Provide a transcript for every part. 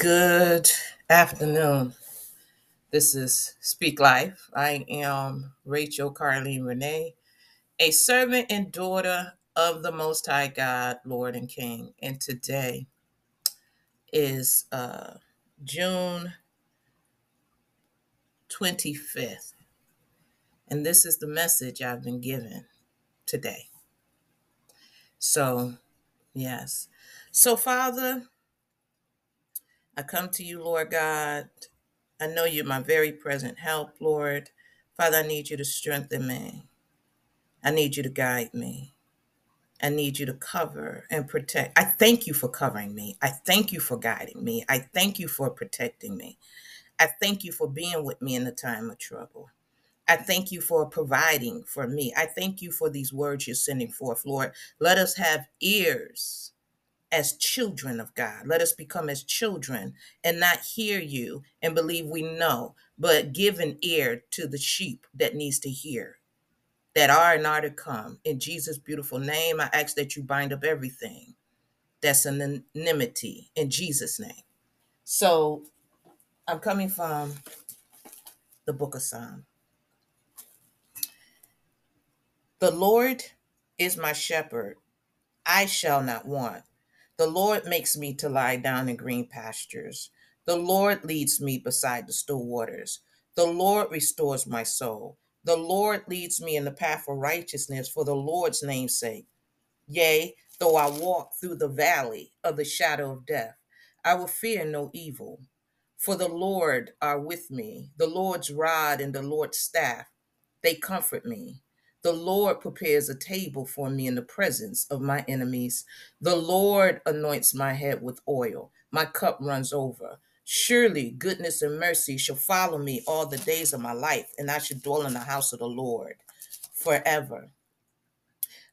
Good afternoon. This is Speak Life. I am Rachel Carlene Renee, a servant and daughter of the Most High God, Lord and King. And today is uh, June 25th. And this is the message I've been given today. So, yes. So, Father, I come to you, Lord God. I know you're my very present help, Lord. Father, I need you to strengthen me. I need you to guide me. I need you to cover and protect. I thank you for covering me. I thank you for guiding me. I thank you for protecting me. I thank you for being with me in the time of trouble. I thank you for providing for me. I thank you for these words you're sending forth, Lord. Let us have ears as children of God. Let us become as children and not hear you and believe we know, but give an ear to the sheep that needs to hear, that are and are to come. In Jesus' beautiful name, I ask that you bind up everything that's an enmity in Jesus' name. So I'm coming from the book of Psalm. The Lord is my shepherd, I shall not want. The Lord makes me to lie down in green pastures. The Lord leads me beside the still waters. The Lord restores my soul. The Lord leads me in the path of righteousness for the Lord's name's sake. Yea, though I walk through the valley of the shadow of death, I will fear no evil. For the Lord are with me. The Lord's rod and the Lord's staff, they comfort me. The Lord prepares a table for me in the presence of my enemies. The Lord anoints my head with oil. My cup runs over. Surely goodness and mercy shall follow me all the days of my life, and I shall dwell in the house of the Lord forever.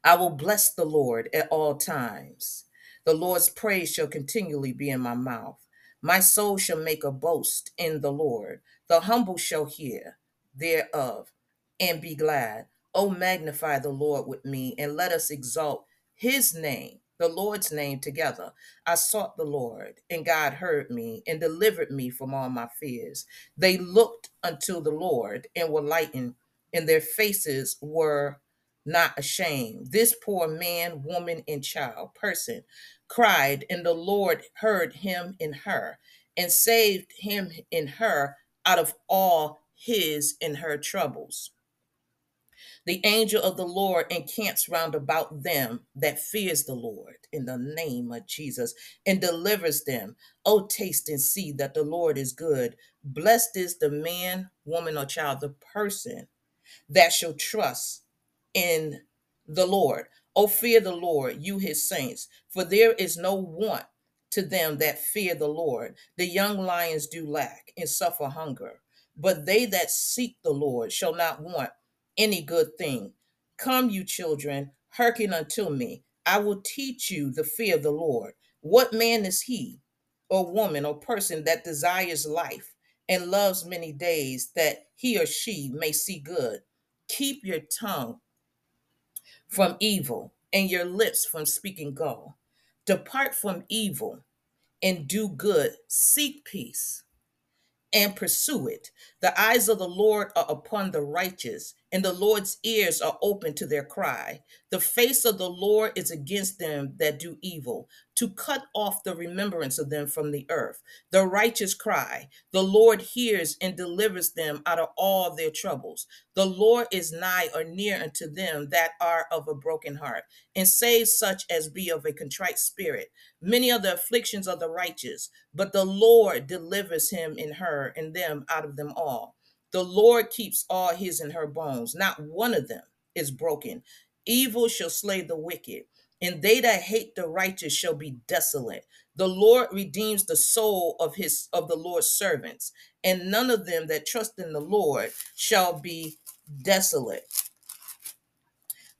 I will bless the Lord at all times. The Lord's praise shall continually be in my mouth. My soul shall make a boast in the Lord. The humble shall hear thereof and be glad. Oh, magnify the Lord with me, and let us exalt his name, the Lord's name together. I sought the Lord, and God heard me and delivered me from all my fears. They looked unto the Lord and were lightened, and their faces were not ashamed. This poor man, woman, and child, person, cried, and the Lord heard him in her and saved him in her out of all his and her troubles. The angel of the Lord encamps round about them that fears the Lord in the name of Jesus and delivers them. Oh, taste and see that the Lord is good. Blessed is the man, woman, or child, the person that shall trust in the Lord. Oh, fear the Lord, you his saints, for there is no want to them that fear the Lord. The young lions do lack and suffer hunger, but they that seek the Lord shall not want any good thing. Come, you children, hearken unto me. I will teach you the fear of the Lord. What man is he, or woman, or person that desires life and loves many days, that he or she may see good? Keep your tongue from evil and your lips from speaking gall. Depart from evil and do good. Seek peace and pursue it. The eyes of the Lord are upon the righteous, and the Lord's ears are open to their cry. The face of the Lord is against them that do evil, to cut off the remembrance of them from the earth. The righteous cry, the Lord hears and delivers them out of all their troubles. The Lord is nigh or near unto them that are of a broken heart, and saves such as be of a contrite spirit. Many are the afflictions of the righteous, but the Lord delivers him and her and them out of them all. The Lord keeps all his and her bones, not one of them is broken. Evil shall slay the wicked, and they that hate the righteous shall be desolate. The Lord redeems the soul of his of the Lord's servants, and none of them that trust in the Lord shall be desolate.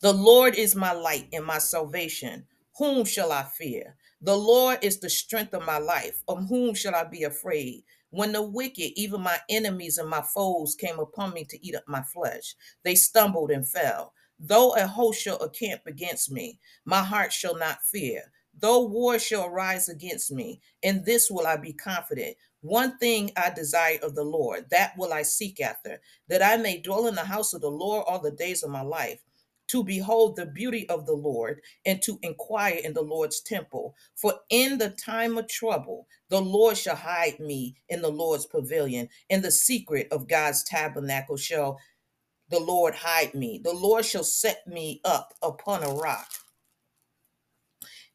The Lord is my light and my salvation. Whom shall I fear? The Lord is the strength of my life. Of whom shall I be afraid? When the wicked, even my enemies and my foes, came upon me to eat up my flesh, they stumbled and fell. Though a host shall encamp against me, my heart shall not fear. Though war shall arise against me, in this will I be confident. One thing I desire of the Lord, that will I seek after, that I may dwell in the house of the Lord all the days of my life, to behold the beauty of the Lord and to inquire in the Lord's temple. For in the time of trouble, the Lord shall hide me in the Lord's pavilion. In the secret of God's tabernacle shall the Lord hide me. The Lord shall set me up upon a rock.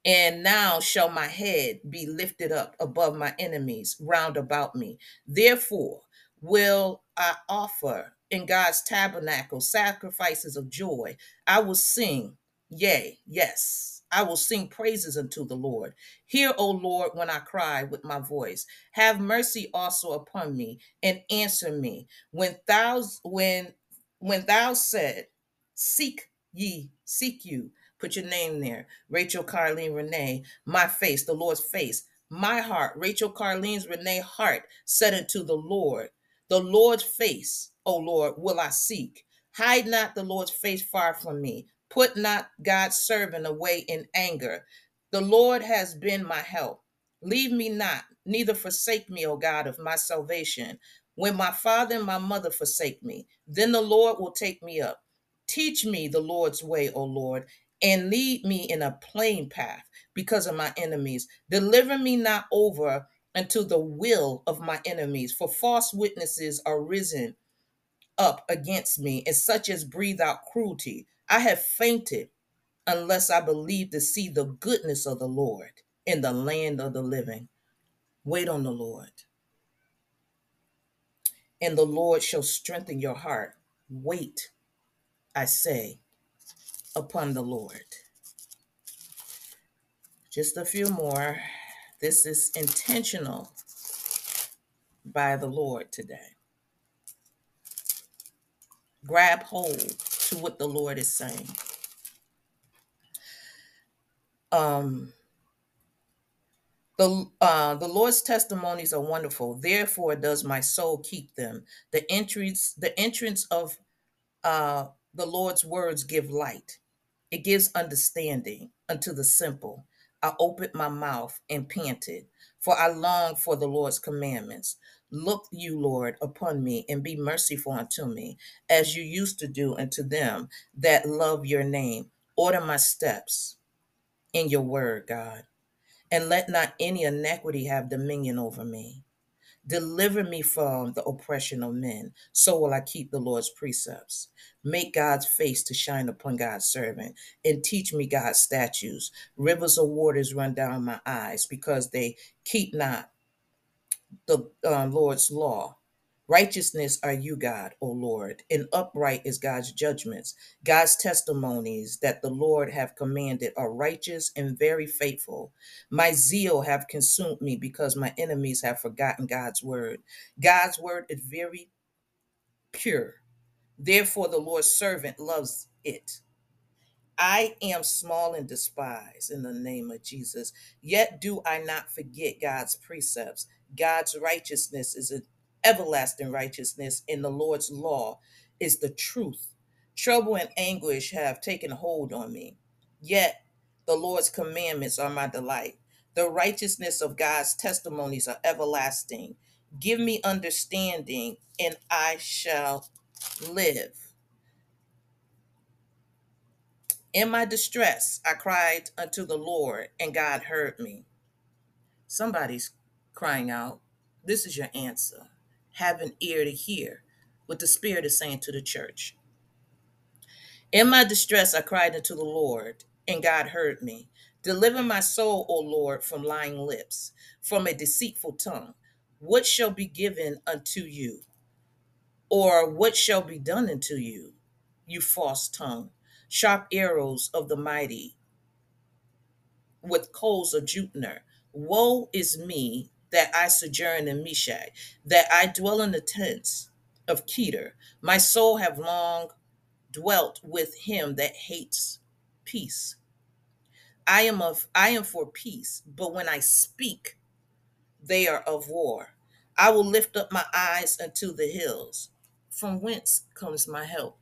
And now shall my head be lifted up above my enemies round about me. Therefore will I offer in God's tabernacle sacrifices of joy. I will sing, yea, yes, I will sing praises unto the Lord. Hear, O Lord, when I cry with my voice. Have mercy also upon me and answer me. When thou when when thou said, Seek ye, seek you Put your name there. Rachel Carleen Renee, my face, the Lord's face. My heart, Rachel Carleen's Renee heart, said unto the Lord, The Lord's face, O Lord, will I seek. Hide not the Lord's face far from me. Put not God's servant away in anger. The Lord has been my help. Leave me not, neither forsake me, O God of my salvation. When my father and my mother forsake me, then the Lord will take me up. Teach me the Lord's way, O Lord, and lead me in a plain path because of my enemies. Deliver me not over unto the will of my enemies, for false witnesses are risen up against me, and such as breathe out cruelty. I have fainted unless I believe to see the goodness of the Lord in the land of the living. Wait on the Lord, and the Lord shall strengthen your heart. Wait, I say, upon the Lord. Just a few more. This is intentional by the Lord today. Grab hold to what the Lord is saying. Um, the uh, the Lord's testimonies are wonderful. Therefore, does my soul keep them. The entrance the entrance of uh, the Lord's words give light. It gives understanding unto the simple. I opened my mouth and panted, for I long for the Lord's commandments. Look you, Lord, upon me and be merciful unto me, as you used to do unto them that love your name. Order my steps in your word, God, and let not any iniquity have dominion over me. Deliver me from the oppression of men, so will I keep the Lord's precepts. Make God's face to shine upon God's servant, and teach me God's statutes. Rivers of waters run down my eyes, because they keep not the uh, Lord's law. Righteousness are you, God, O Lord, and upright is God's judgments. God's testimonies that the Lord have commanded are righteous and very faithful. My zeal have consumed me because my enemies have forgotten God's word. God's word is very pure. Therefore, the Lord's servant loves it. I am small and despised in the name of Jesus. Yet do I not forget God's precepts. God's righteousness is an everlasting righteousness, and the Lord's law is the truth. Trouble and anguish have taken hold on me. Yet the Lord's commandments are my delight. The righteousness of God's testimonies are everlasting. Give me understanding, and I shall live. In my distress, I cried unto the Lord, and God heard me. Somebody's crying out. This is your answer. Have an ear to hear what the Spirit is saying to the church. In my distress, I cried unto the Lord, and God heard me. Deliver my soul, O Lord, from lying lips, from a deceitful tongue. What shall be given unto you? Or what shall be done unto you, you false tongue? Sharp arrows of the mighty with coals of juniper. Woe is me that I sojourn in Meshach, that I dwell in the tents of Kedar. My soul have long dwelt with him that hates peace. I am of I am for peace, but when I speak, they are of war. I will lift up my eyes unto the hills. From whence comes my help?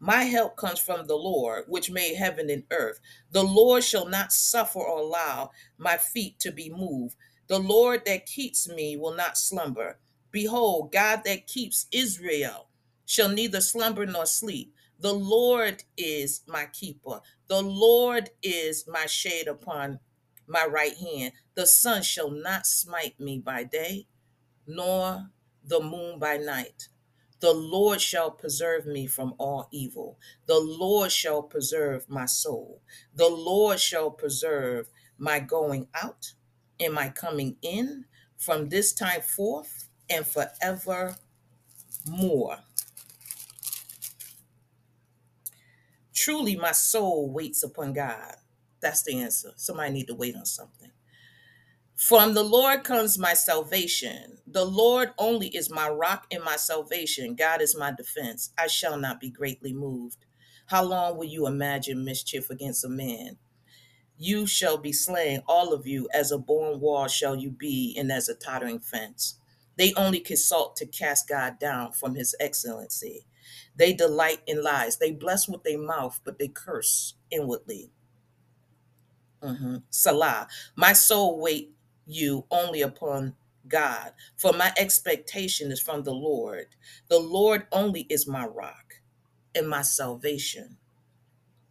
My help comes from the Lord, which made heaven and earth. The Lord shall not suffer or allow my feet to be moved. The Lord that keeps me will not slumber. Behold, God that keeps Israel shall neither slumber nor sleep. The Lord is my keeper. The Lord is my shade upon my right hand. The sun shall not smite me by day, nor the moon by night. The Lord shall preserve me from all evil. The Lord shall preserve my soul. The Lord shall preserve my going out and my coming in from this time forth and forevermore. Truly, my soul waits upon God. That's the answer. Somebody need to wait on something. From the Lord comes my salvation. The Lord only is my rock and my salvation. God is my defense. I shall not be greatly moved. How long will you imagine mischief against a man? You shall be slain, all of you, as a born wall shall you be, and as a tottering fence. They only consult to cast God down from his excellency. They delight in lies. They bless with their mouth, but they curse inwardly. Mhm. Selah. My soul wait you only upon God, for my expectation is from the Lord. The Lord only is my rock and my salvation.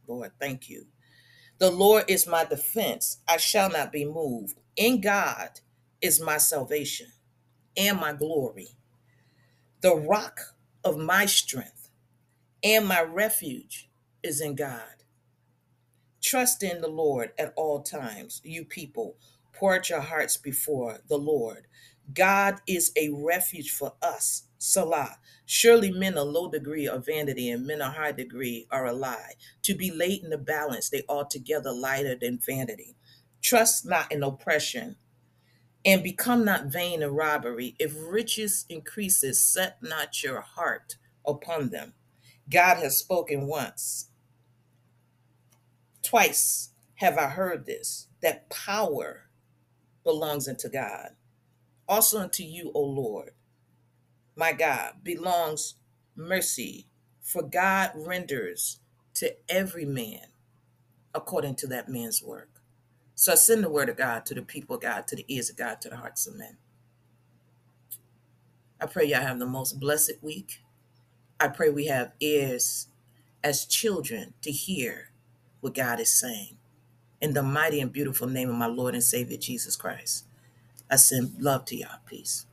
Lord, thank you. The Lord is my defense. I shall not be moved. In God is my salvation and my glory, the rock of my strength and my refuge is in God. Trust in the Lord at all times, you people. Pour out your hearts before the Lord. God is a refuge for us. Selah. Surely men a low degree of vanity and men a high degree are a lie. To be laid in the balance, they altogether lighter than vanity. Trust not in oppression, and become not vain in robbery. If riches increases, set not your heart upon them. God has spoken once. Twice have I heard this that power belongs unto God. Also unto you, O Lord, my God, belongs mercy, for God renders to every man according to that man's work. So I send the word of God to the people of God, to the ears of God, to the hearts of men. I pray y'all have the most blessed week. I pray we have ears as children to hear what God is saying. In the mighty and beautiful name of my Lord and Savior Jesus Christ, I send love to y'all. Peace.